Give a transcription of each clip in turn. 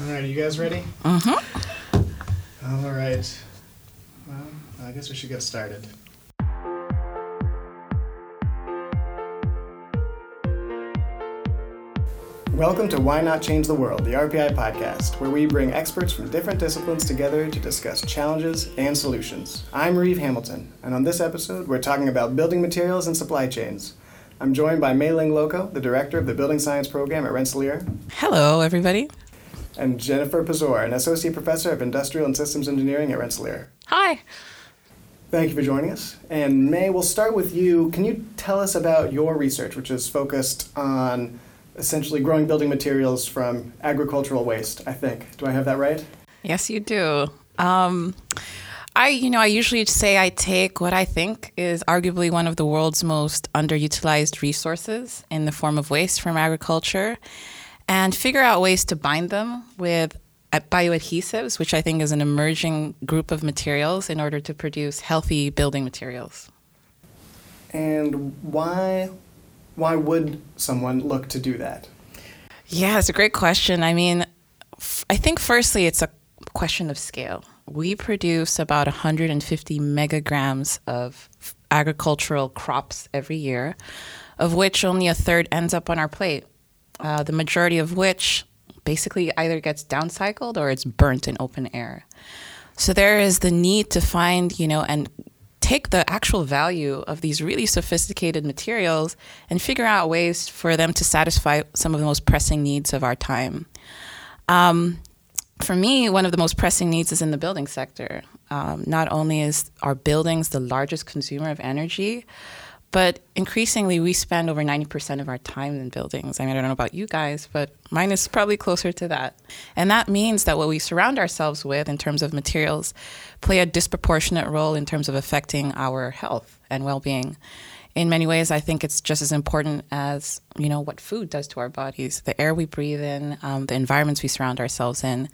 All right, are you guys ready? Mm-hmm. All right. Well, I guess we should get started. Welcome to Why Not Change the World, the RPI podcast, where we bring experts from different disciplines together to discuss challenges and solutions. I'm Reeve Hamilton, and on this episode, we're talking about building materials and supply chains. I'm joined by Mae-ling Lokko, the director of the Building Science Program at Rensselaer, Hello, everybody. And Jennifer Pazour, an associate professor of industrial and systems engineering at Rensselaer. Hi. Thank you for joining us. And Mae, we'll start with you. Can you tell us about your research, which is focused on essentially growing building materials from agricultural waste, I think. Do I have that right? Yes, you do. Um, I, you know, I usually say I take what I think is arguably one of the world's most underutilized resources in the form of waste from agriculture and figure out ways to bind them with uh, bioadhesives, which I think is an emerging group of materials in order to produce healthy building materials. And why why would someone look to do that? Yeah, it's a great question. I mean, f- I think firstly, it's a question of scale. We produce about 150 megagrams of agricultural crops every year, of which only a third ends up on our plate. Uh, the majority of which basically either gets downcycled or it's burnt in open air. So there is the need to find, you know, and take the actual value of these really sophisticated materials and figure out ways for them to satisfy some of the most pressing needs of our time. Um, for me, one of the most pressing needs is in the building sector. Um, not only is our buildings the largest consumer of energy, but increasingly we spend over 90% of our time in buildings. I mean, I don't know about you guys, but mine is probably closer to that. And that means that what we surround ourselves with in terms of materials play a disproportionate role in terms of affecting our health and well-being. In many ways, I think it's just as important as you know what food does to our bodies, the air we breathe in, um, the environments we surround ourselves in.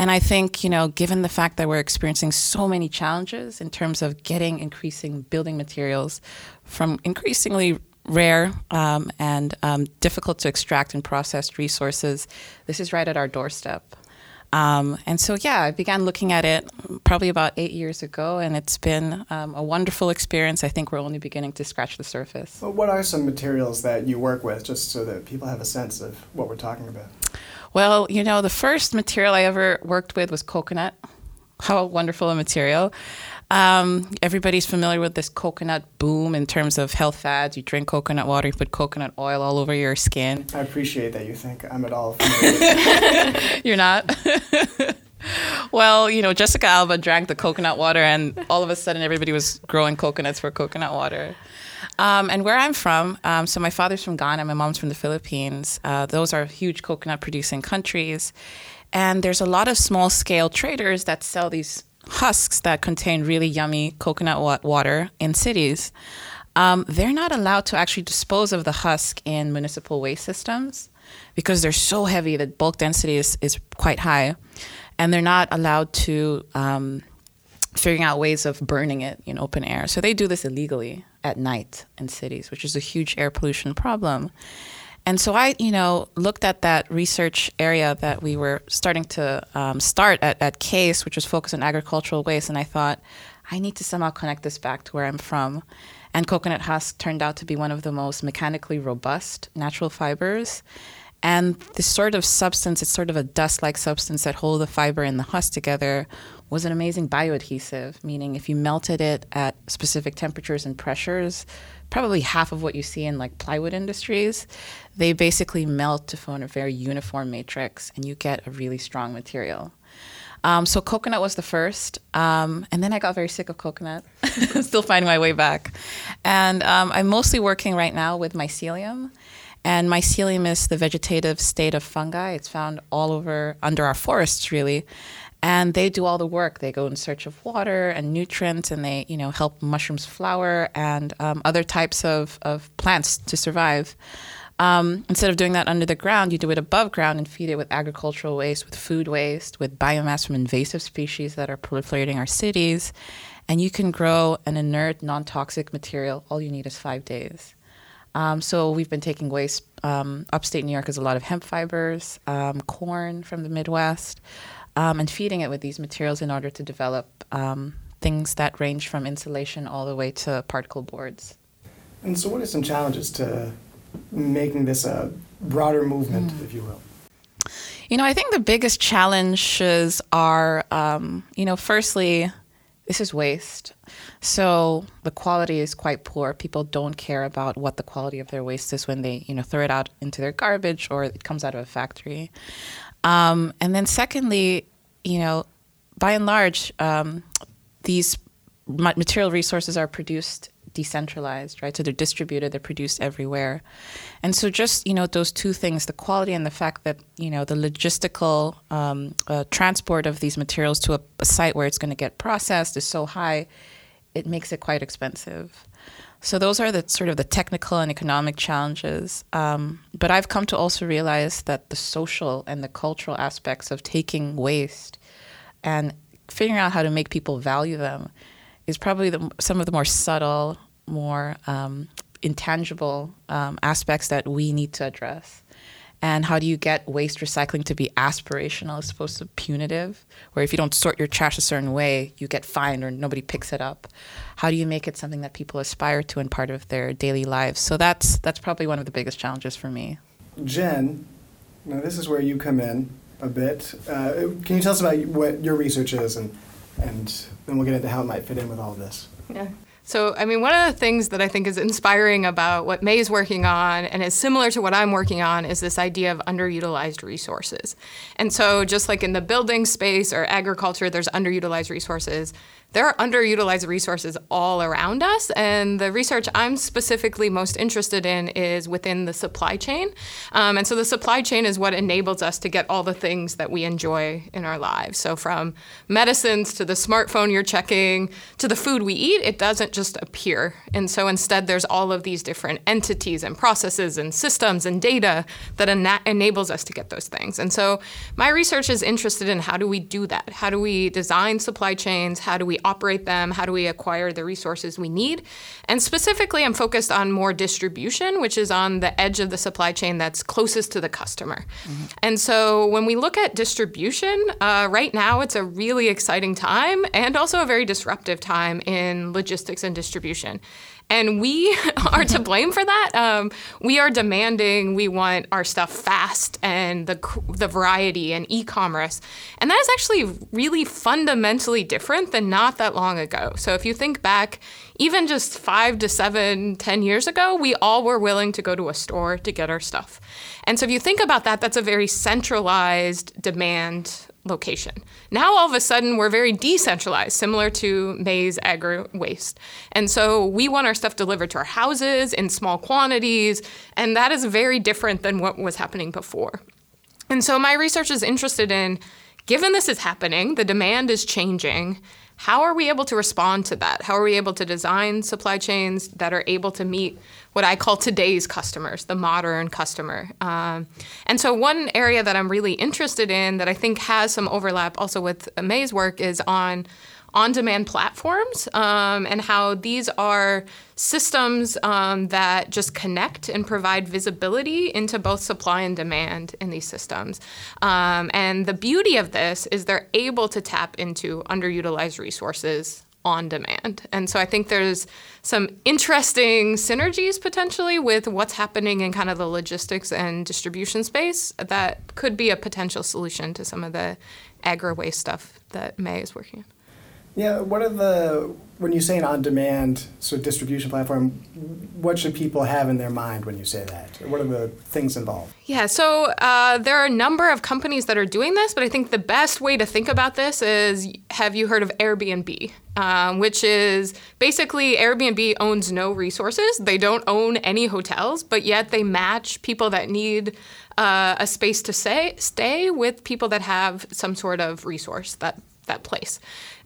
And I think, you know, given the fact that we're experiencing so many challenges in terms of getting increasing building materials from increasingly rare um, and um, difficult to extract and processed resources, this is right at our doorstep. Um, and so, yeah, I began looking at it probably about eight years ago, and it's been um, a wonderful experience. I think we're only beginning to scratch the surface. Well, what are some materials that you work with, just so that people have a sense of what we're talking about? Well, you know, the first material I ever worked with was coconut. How wonderful a material. Um, everybody's familiar with this coconut boom in terms of health fads. You drink coconut water, you put coconut oil all over your skin. I appreciate that you think I'm at all familiar. You're not? well, you know, Jessica Alba drank the coconut water, and all of a sudden everybody was growing coconuts for coconut water. Um, and where I'm from, um, so my father's from Ghana, my mom's from the Philippines. Uh, those are huge coconut producing countries. And there's a lot of small scale traders that sell these husks that contain really yummy coconut wa- water in cities. Um, they're not allowed to actually dispose of the husk in municipal waste systems because they're so heavy that bulk density is, is quite high. And they're not allowed to um, figuring out ways of burning it in open air. So they do this illegally at night in cities, which is a huge air pollution problem. And so I, you know, looked at that research area that we were starting to um, start at, at CASE, which was focused on agricultural waste, and I thought, I need to somehow connect this back to where I'm from. And coconut husk turned out to be one of the most mechanically robust natural fibers. And this sort of substance, it's sort of a dust like substance that holds the fiber and the husk together, was an amazing bioadhesive, meaning if you melted it at specific temperatures and pressures, probably half of what you see in like plywood industries, they basically melt to form a very uniform matrix and you get a really strong material. Um, so coconut was the first, um, and then I got very sick of coconut. Still finding my way back, and um, I'm mostly working right now with mycelium. And mycelium is the vegetative state of fungi. It's found all over under our forests, really. And they do all the work. They go in search of water and nutrients, and they, you know, help mushrooms flower and um, other types of, of plants to survive. Um, instead of doing that under the ground, you do it above ground and feed it with agricultural waste, with food waste, with biomass from invasive species that are proliferating our cities. And you can grow an inert, non toxic material. All you need is five days. Um, so we've been taking waste. Um, upstate New York is a lot of hemp fibers, um, corn from the Midwest, um, and feeding it with these materials in order to develop um, things that range from insulation all the way to particle boards. And so, what are some challenges to making this a broader movement, mm. if you will? You know, I think the biggest challenges are, um, you know, firstly, this is waste. So the quality is quite poor. People don't care about what the quality of their waste is when they, you know, throw it out into their garbage or it comes out of a factory. Um, and then secondly, you know, by and large, um, these material resources are produced decentralized, right? So they're distributed, they're produced everywhere. And so just, you know, those two things, the quality and the fact that, you know, the logistical um, uh, transport of these materials to a, a site where it's going to get processed is so high, it makes it quite expensive. So those are the sort of the technical and economic challenges. Um, but I've come to also realize that the social and the cultural aspects of taking waste and figuring out how to make people value them is probably the, some of the more subtle, more um, intangible um, aspects that we need to address. And how do you get waste recycling to be aspirational as opposed to punitive, where if you don't sort your trash a certain way, you get fined or nobody picks it up? How do you make it something that people aspire to and part of their daily lives? So that's that's probably one of the biggest challenges for me. Jen, now this is where you come in a bit. Uh, can you tell us about what your research is and and then we'll get into how it might fit in with all of this. Yeah. So, I mean, one of the things that I think is inspiring about what Mae is working on and is similar to what I'm working on is this idea of underutilized resources. And so, just like in the building space or agriculture, there's underutilized resources there are underutilized resources all around us. And the research I'm specifically most interested in is within the supply chain. Um, and so the supply chain is what enables us to get all the things that we enjoy in our lives. So from medicines to the smartphone you're checking to the food we eat, it doesn't just appear. And so instead, there's all of these different entities and processes and systems and data that ena- enables us to get those things. And so my research is interested in how do we do that? How do we design supply chains? How do we operate them? How do we acquire the resources we need? And specifically, I'm focused on more distribution, which is on the edge of the supply chain that's closest to the customer. Mm-hmm. And so when we look at distribution, uh, right now it's a really exciting time and also a very disruptive time in logistics and distribution and we are to blame for that. Um, we are demanding we want our stuff fast and the the variety and e-commerce, and that is actually really fundamentally different than not that long ago. So if you think back, even just five to seven, ten years ago, we all were willing to go to a store to get our stuff. And so if you think about that, that's a very centralized demand location. Now all of a sudden we're very decentralized, similar to Mae's agri waste. And so we want our stuff delivered to our houses in small quantities, and that is very different than what was happening before. And so my research is interested in given this is happening, the demand is changing, how are we able to respond to that? How are we able to design supply chains that are able to meet what I call today's customers, the modern customer? Um, and so, one area that I'm really interested in that I think has some overlap also with Mae's work is on on demand platforms um, and how these are systems um, that just connect and provide visibility into both supply and demand in these systems. Um, and the beauty of this is they're able to tap into underutilized resources on demand. And so I think there's some interesting synergies potentially with what's happening in kind of the logistics and distribution space that could be a potential solution to some of the agri waste stuff that Mae is working on. Yeah, what are the when you say an on-demand sort of distribution platform, what should people have in their mind when you say that? What are the things involved? Yeah, so uh, there are a number of companies that are doing this, but I think the best way to think about this is: Have you heard of Airbnb? Um, which is basically Airbnb owns no resources. They don't own any hotels, but yet they match people that need uh, a space to say, stay with people that have some sort of resource that that place.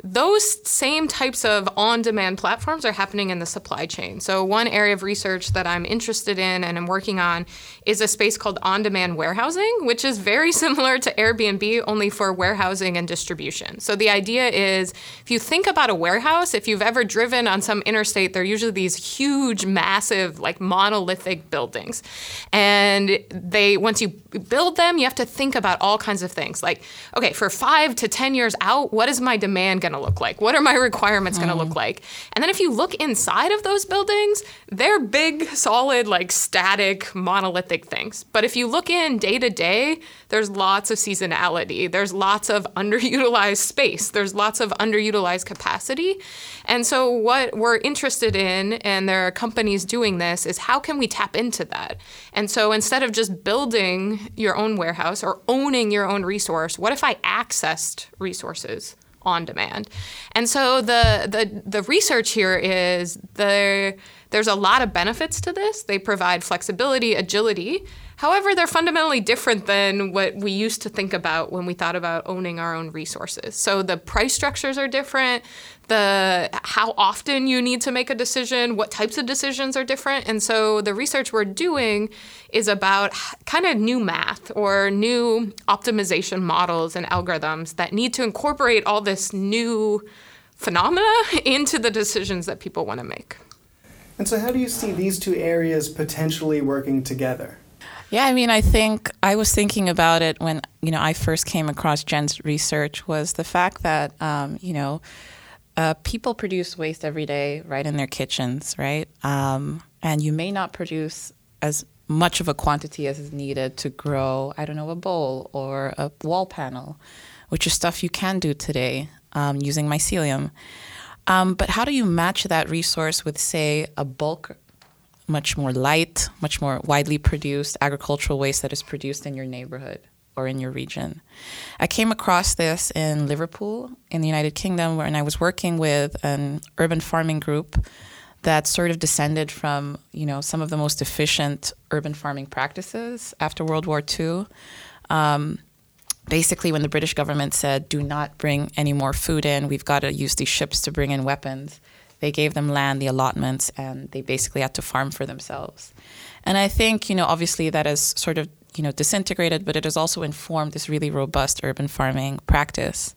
Those same types of on demand platforms are happening in the supply chain. So, one area of research that I'm interested in and I'm working on is a space called on demand warehousing, which is very similar to Airbnb, only for warehousing and distribution. So, the idea is if you think about a warehouse, if you've ever driven on some interstate, they're usually these huge, massive, like monolithic buildings. And they, once you build them, you have to think about all kinds of things like, okay, for five to 10 years out, what is my demand going to look like? What are my requirements going to look mm. like? And then if you look inside of those buildings, they're big, solid, like static, monolithic things. But if you look in day to day, there's lots of seasonality, there's lots of underutilized space, there's lots of underutilized capacity. And so, what we're interested in, and there are companies doing this, is how can we tap into that? And so, instead of just building your own warehouse or owning your own resource, what if I accessed resources? On demand. And so the the the research here is there there's a lot of benefits to this. They provide flexibility, agility, However, they're fundamentally different than what we used to think about when we thought about owning our own resources. So the price structures are different, the how often you need to make a decision, what types of decisions are different. And so the research we're doing is about kind of new math or new optimization models and algorithms that need to incorporate all this new phenomena into the decisions that people want to make. And so how do you see these two areas potentially working together? Yeah, I mean, I think I was thinking about it when you know I first came across Jen's research was the fact that um, you know uh, people produce waste every day right in their kitchens, right? Um, and you may not produce as much of a quantity as is needed to grow, I don't know, a bowl or a wall panel, which is stuff you can do today um, using mycelium. Um, but how do you match that resource with, say, a bulk much more light, much more widely produced agricultural waste that is produced in your neighborhood or in your region. I came across this in Liverpool in the United Kingdom when I was working with an urban farming group that sort of descended from, you know, some of the most efficient urban farming practices after World War II. Um, basically, when the British government said, do not bring any more food in, we've got to use these ships to bring in weapons, they gave them land, the allotments, and they basically had to farm for themselves. And I think, you know, obviously that has sort of, you know, disintegrated, but it has also informed this really robust urban farming practice.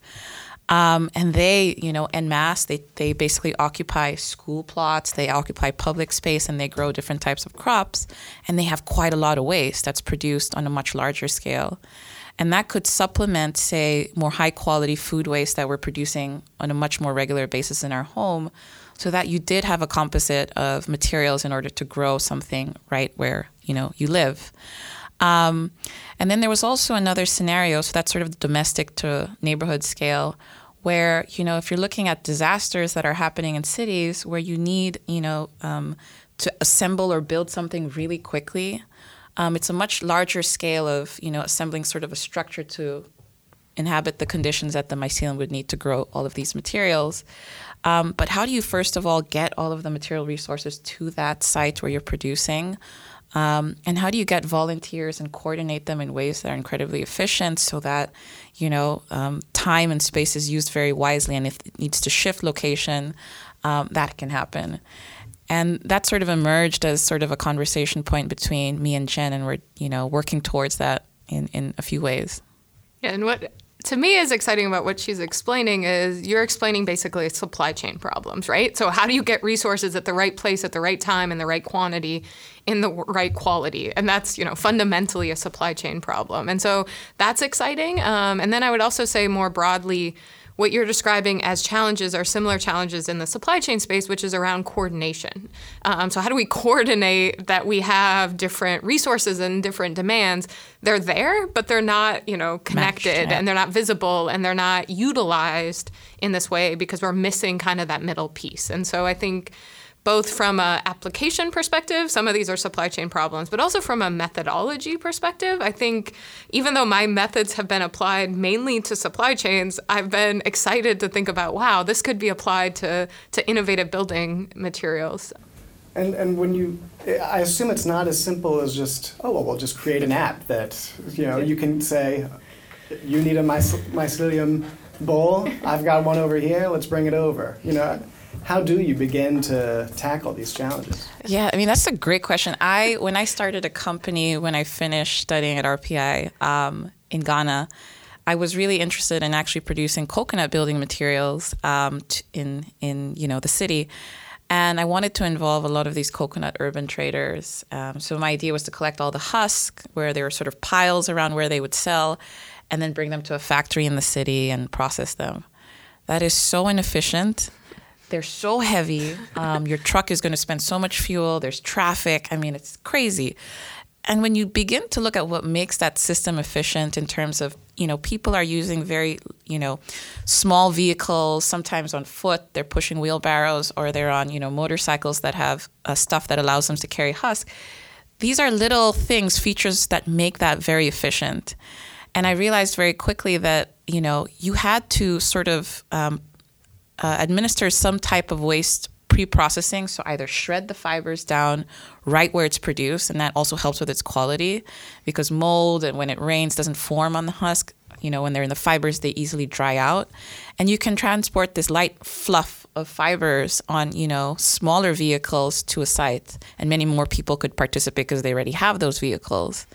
Um, and they, you know, en masse, they, they basically occupy school plots, they occupy public space, and they grow different types of crops. And they have quite a lot of waste that's produced on a much larger scale. And that could supplement, say, more high quality food waste that we're producing on a much more regular basis in our home so that you did have a composite of materials in order to grow something right where you know you live. Um, and then there was also another scenario, so that's sort of the domestic to neighborhood scale, where you know if you're looking at disasters that are happening in cities where you need you know um, to assemble or build something really quickly. Um, it's a much larger scale of you know assembling sort of a structure to inhabit the conditions that the mycelium would need to grow all of these materials. Um, but how do you first of all get all of the material resources to that site where you're producing? Um, and how do you get volunteers and coordinate them in ways that are incredibly efficient so that you know um, time and space is used very wisely and if it needs to shift location um, that can happen and that sort of emerged as sort of a conversation point between me and jen and we're you know working towards that in, in a few ways yeah, and what to me is exciting about what she's explaining is you're explaining basically supply chain problems, right? So how do you get resources at the right place at the right time in the right quantity in the right quality? And that's you know fundamentally a supply chain problem. And so that's exciting. Um, and then I would also say more broadly what you're describing as challenges are similar challenges in the supply chain space, which is around coordination. Um, so, how do we coordinate that we have different resources and different demands? They're there, but they're not, you know, connected and they're not visible and they're not utilized in this way because we're missing kind of that middle piece. And so, I think both from a application perspective, some of these are supply chain problems, but also from a methodology perspective. I think even though my methods have been applied mainly to supply chains, I've been excited to think about, wow, this could be applied to, to innovative building materials. And, and when you, I assume it's not as simple as just, oh, well, we'll just create an app that, you know, you can say, you need a mycelium bowl. I've got one over here. Let's bring it over. You know, how do you begin to tackle these challenges? Yeah, I mean that's a great question. I when I started a company when I finished studying at RPI um, in Ghana, I was really interested in actually producing coconut building materials um, t- in in you know the city. And I wanted to involve a lot of these coconut urban traders. Um, so my idea was to collect all the husk, where there were sort of piles around where they would sell, and then bring them to a factory in the city and process them. That is so inefficient. They're so heavy. Um, your truck is going to spend so much fuel. There's traffic. I mean, it's crazy. And when you begin to look at what makes that system efficient in terms of, you know, people are using very, you know, small vehicles, sometimes on foot, they're pushing wheelbarrows or they're on, you know, motorcycles that have uh, stuff that allows them to carry husk. These are little things, features that make that very efficient. And I realized very quickly that, you know, you had to sort of um, uh, administer some type of waste pre-processing. So either shred the fibers down right where it's produced and that also helps with its quality because mold and when it rains doesn't form on the husk you know when they're in the fibers they easily dry out. And you can transport this light fluff of fibers on you know smaller vehicles to a site and many more people could participate because they already have those vehicles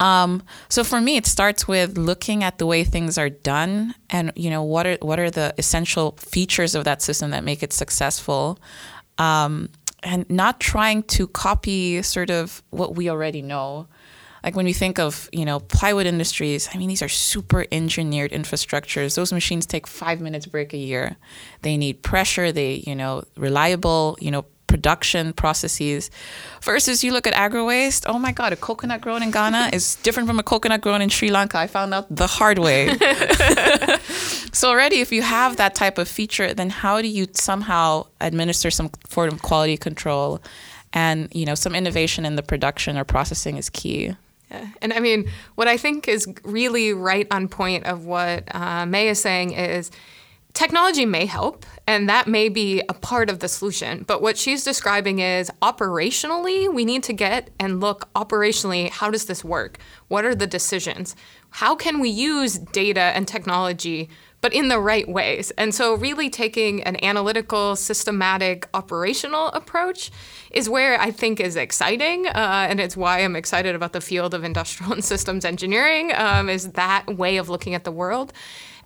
um, so for me, it starts with looking at the way things are done, and you know what are what are the essential features of that system that make it successful, um, and not trying to copy sort of what we already know. Like when we think of you know plywood industries, I mean these are super engineered infrastructures. Those machines take five minutes break a year. They need pressure. They you know reliable you know production processes versus you look at agro waste oh my god a coconut grown in ghana is different from a coconut grown in sri lanka. I found out the hard way. So already if you have that type of feature then how do you somehow administer some form of quality control? And you know some innovation in the production or processing is key. Yeah. And I mean, what I think is really right on point of what uh, Mae is saying is technology may help and that may be a part of the solution. But what she's describing is operationally we need to get and look operationally how does this work? What are the decisions? How can we use data and technology but in the right ways? And so really taking an analytical systematic operational approach is where i think is exciting uh, and it's why i'm excited about the field of industrial and systems engineering um, is that way of looking at the world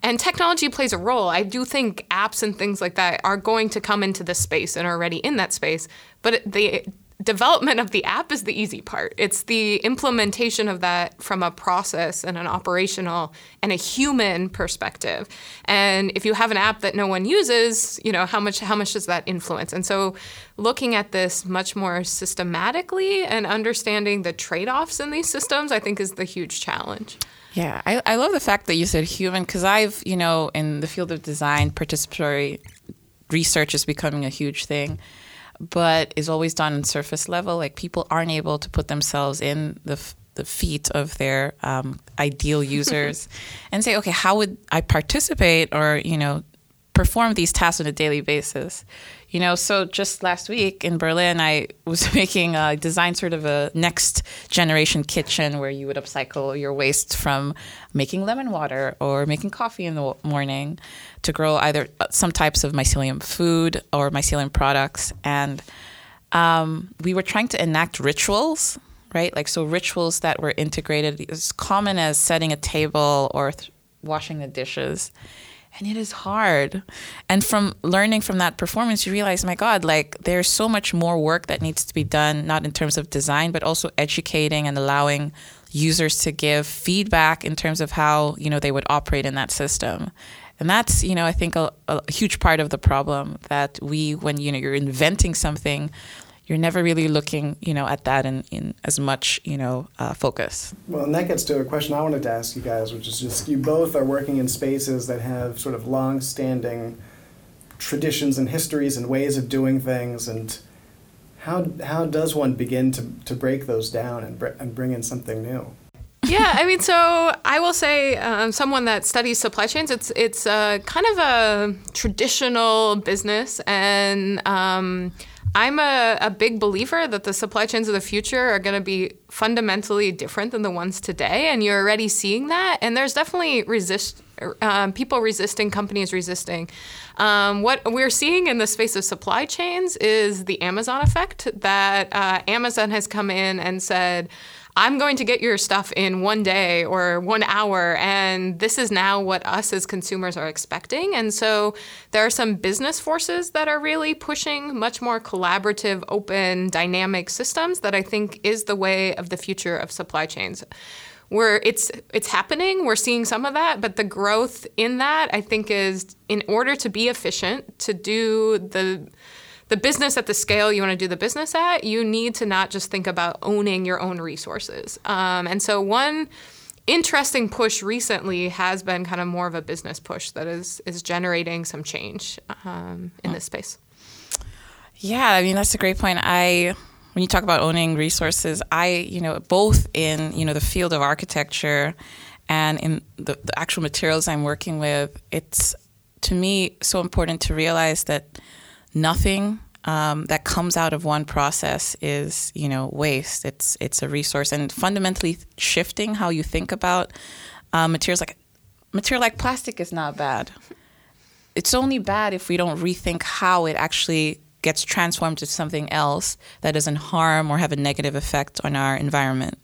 and technology plays a role. I do think apps and things like that are going to come into this space and are already in that space. But the development of the app is the easy part. It's the implementation of that from a process and an operational and a human perspective. And if you have an app that no one uses, you know, how much how much does that influence? And so looking at this much more systematically and understanding the trade-offs in these systems, I think is the huge challenge. Yeah, I, I love the fact that you said human because I've, you know, in the field of design, participatory research is becoming a huge thing, but is always done on surface level. Like people aren't able to put themselves in the, the feet of their um, ideal users and say, okay, how would I participate or, you know, perform these tasks on a daily basis? You know, so just last week in Berlin, I was making a design sort of a next generation kitchen where you would upcycle your waste from making lemon water or making coffee in the morning to grow either uh, some types of mycelium food or mycelium products. And um, we were trying to enact rituals, right? Like, so rituals that were integrated as common as setting a table or th- washing the dishes and it is hard. And from learning from that performance you realize my god like there's so much more work that needs to be done not in terms of design but also educating and allowing users to give feedback in terms of how you know they would operate in that system. And that's you know i think a, a huge part of the problem that we when you know you're inventing something you're never really looking, you know, at that in, in as much, you know, uh, focus. Well, and that gets to a question I wanted to ask you guys, which is just you both are working in spaces that have sort of long-standing traditions and histories and ways of doing things, and how how does one begin to, to break those down and br- and bring in something new? yeah, I mean, so I will say, um, someone that studies supply chains, it's it's a kind of a traditional business, and um, I'm a, a big believer that the supply chains of the future are going to be fundamentally different than the ones today. And you're already seeing that. And there's definitely resist, um, people resisting, companies resisting. Um, what we're seeing in the space of supply chains is the Amazon effect that uh, Amazon has come in and said, I'm going to get your stuff in one day or one hour. And this is now what us as consumers are expecting. And so there are some business forces that are really pushing much more collaborative, open, dynamic systems that I think is the way of the future of supply chains. Where it's it's happening, we're seeing some of that, but the growth in that I think is in order to be efficient, to do the the business at the scale you want to do the business at, you need to not just think about owning your own resources. Um, and so one interesting push recently has been kind of more of a business push that is is generating some change um, in this space. Yeah, I mean that's a great point. I when you talk about owning resources, I you know both in you know the field of architecture and in the, the actual materials I'm working with, it's to me so important to realize that nothing um, that comes out of one process is you know waste. It's it's a resource, and fundamentally shifting how you think about uh, materials like material like plastic is not bad. It's only bad if we don't rethink how it actually gets transformed to something else that doesn't harm or have a negative effect on our environment.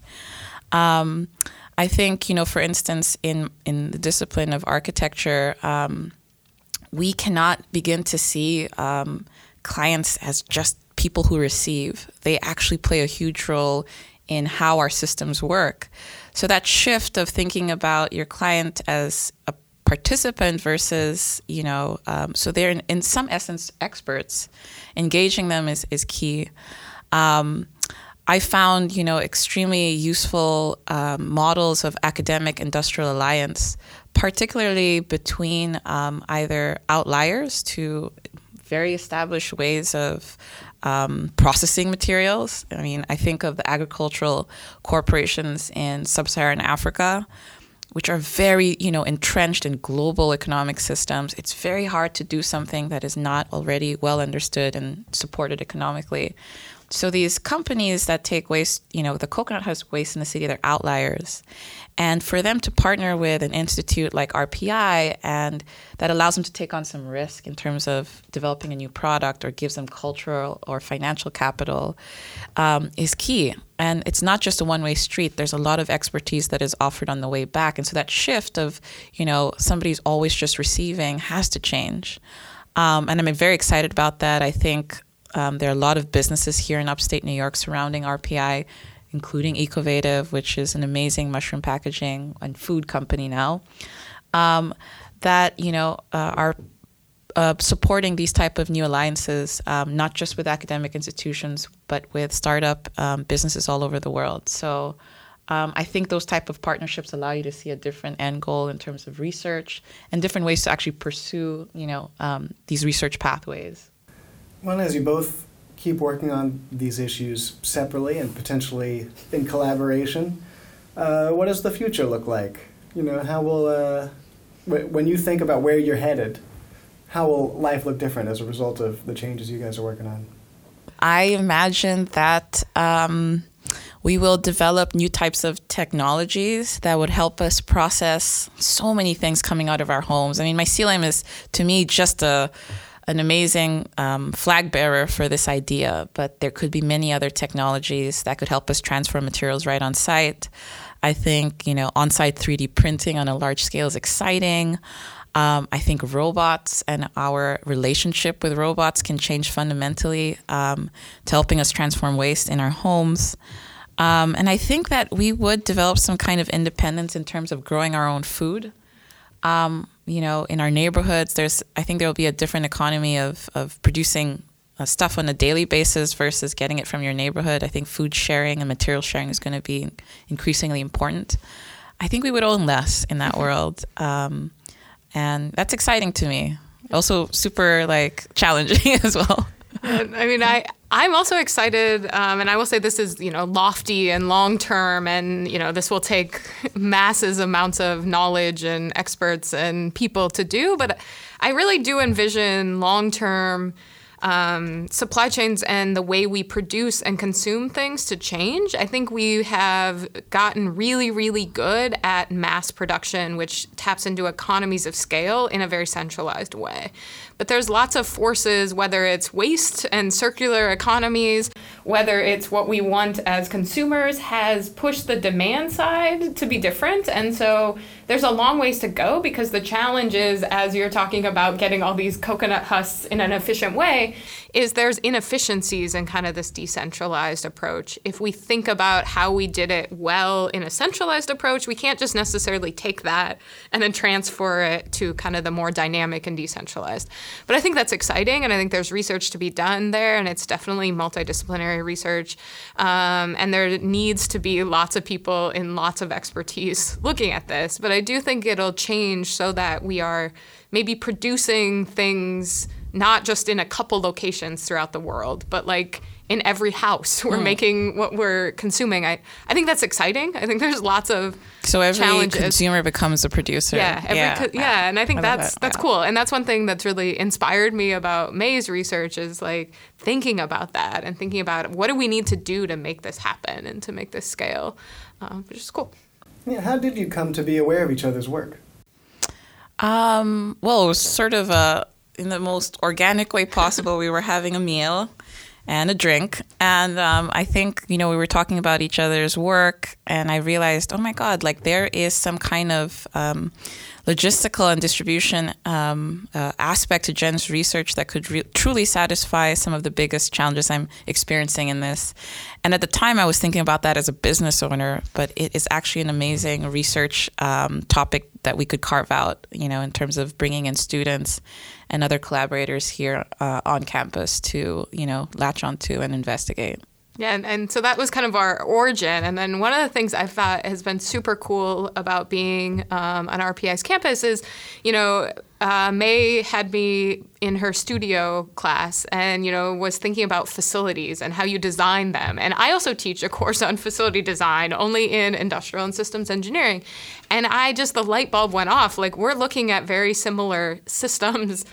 Um, I think you know, for instance, in in the discipline of architecture. Um, we cannot begin to see um, clients as just people who receive. They actually play a huge role in how our systems work. So that shift of thinking about your client as a participant versus, you know, um, so they're in, in, some essence experts. Engaging them is, is key. Um, I found, you know, extremely useful um, models of academic industrial alliance, particularly between um, either outliers to very established ways of um, processing materials. I mean, I think of the agricultural corporations in sub-Saharan Africa, which are very, you know, entrenched in global economic systems. It's very hard to do something that is not already well understood and supported economically. So these companies that take waste, you know, the coconut has waste in the city, they're outliers. And for them to partner with an institute like RPI and that allows them to take on some risk in terms of developing a new product or gives them cultural or financial capital um, is key. And it's not just a one way street. There's a lot of expertise that is offered on the way back. And so that shift of, you know, somebody's always just receiving has to change. Um, and I'm very excited about that. I think um, there are a lot of businesses here in upstate New York surrounding RPI, including Ecovative, which is an amazing mushroom packaging and food company now, um, that you know uh, are uh, supporting these type of new alliances, um, not just with academic institutions, but with startup um, businesses all over the world. So. Um, I think those type of partnerships allow you to see a different end goal in terms of research and different ways to actually pursue, you know, um, these research pathways. Well, as you both keep working on these issues separately and potentially in collaboration, uh, what does the future look like? You know, how will, uh, when you think about where you're headed, how will life look different as a result of the changes you guys are working on? I imagine that um, we will develop new types of technologies that would help us process so many things coming out of our homes. I mean, mycelium is, to me, just a an amazing um, flag bearer for this idea, but there could be many other technologies that could help us transfer materials right on site. I think you know on-site 3D printing on a large scale is exciting. Um, I think robots and our relationship with robots can change fundamentally um, to helping us transform waste in our homes. Um, and I think that we would develop some kind of independence in terms of growing our own food. Um, you know, in our neighborhoods, there's I think there will be a different economy of of producing uh, stuff on a daily basis versus getting it from your neighborhood. I think food sharing and material sharing is going to be increasingly important. I think we would own less in that world, um, and that's exciting to me. Also, super like challenging as well. I mean, I I'm also excited, um, and I will say this is you know lofty and long term, and you know this will take masses amounts of knowledge and experts and people to do. But I really do envision long term um, supply chains and the way we produce and consume things to change. I think we have gotten really, really good at mass production, which taps into economies of scale in a very centralized way. But there's lots of forces, whether it's waste and circular economies, whether it's what we want as consumers, has pushed the demand side to be different. And so there's a long ways to go because the challenge is, as you're talking about getting all these coconut husks in an efficient way, is there's inefficiencies in kind of this decentralized approach. If we think about how we did it well in a centralized approach, we can't just necessarily take that and then transfer it to kind of the more dynamic and decentralized. But I think that's exciting, and I think there's research to be done there, and it's definitely multidisciplinary research. Um, and there needs to be lots of people in lots of expertise looking at this. But I do think it'll change so that we are maybe producing things not just in a couple locations throughout the world, but like in every house we're mm. making what we're consuming. I, I think that's exciting. I think there's lots of so every challenges. consumer becomes a producer. Yeah, yeah, co- yeah, and I think I that's that. that's yeah. cool. And that's one thing that's really inspired me about Mae's research is like thinking about that and thinking about what do we need to do to make this happen and to make this scale, um, which is cool. Yeah, how did you come to be aware of each other's work? Um, well, it was sort of a in the most organic way possible. we were having a meal and a drink. And um, I think, you know, we were talking about each other's work, and I realized, oh my God, like there is some kind of um, logistical and distribution um, uh, aspect to Jen's research that could re- truly satisfy some of the biggest challenges I'm experiencing in this. And at the time, I was thinking about that as a business owner, but it is actually an amazing research um, topic that we could carve out, you know, in terms of bringing in students and other collaborators here uh, on campus to, you know, latch onto and investigate. Yeah, and, and so that was kind of our origin. And then one of the things I thought has been super cool about being um, on RPI's campus is, you know, uh, Mae had me in her studio class and, you know, was thinking about facilities and how you design them. And I also teach a course on facility design only in industrial and systems engineering. And I just, the light bulb went off. Like, we're looking at very similar systems,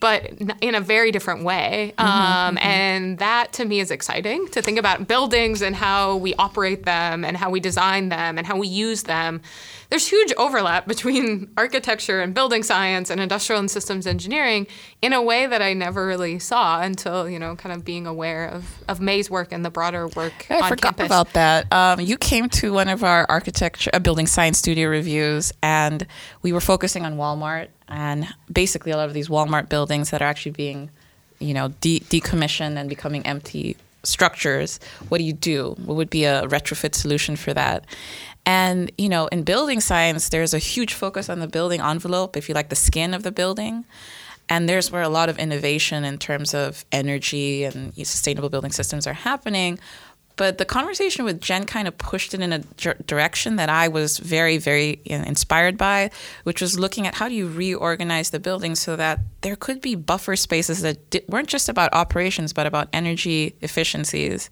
but in a very different way. Mm-hmm, um, mm-hmm. And that to me is exciting to think about buildings and how we operate them and how we design them and how we use them there's huge overlap between architecture and building science and industrial and systems engineering in a way that I never really saw until you know kind of being aware of, of Mae's work and the broader work yeah, I forgot campus. about that. Um, you came to one of our architecture uh, building science studio reviews, and we were focusing on Walmart and basically a lot of these Walmart buildings that are actually being you know de- decommissioned and becoming empty structures, what do you do? What would be a retrofit solution for that? And, you know, in building science, there's a huge focus on the building envelope, if you like the skin of the building. And there's where a lot of innovation in terms of energy and sustainable building systems are happening. But the conversation with Jen kind of pushed it in a direction that I was very, very inspired by, which was looking at how do you reorganize the building so that there could be buffer spaces that weren't just about operations, but about energy efficiencies.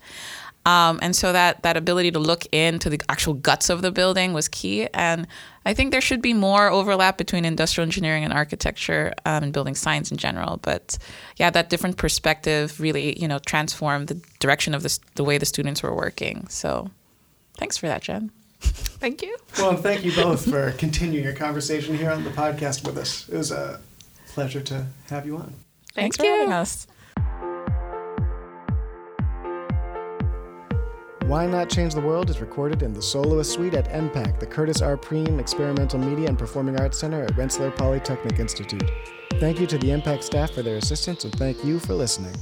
Um, and so that that ability to look into the actual guts of the building was key. And I think there should be more overlap between industrial engineering and architecture um, and building science in general. But yeah, that different perspective really, you know, transformed the direction of the, the way the students were working. So thanks for that, Jen. Thank you. Well, and thank you both for continuing your conversation here on the podcast with us. It was a pleasure to have you on. Thanks, thanks for having us. Why Not Change the World is recorded in the Soloist Suite at EMPAC, the Curtis R. Priem Experimental Media and Performing Arts Center at Rensselaer Polytechnic Institute. Thank you to the EMPAC staff for their assistance, and thank you for listening.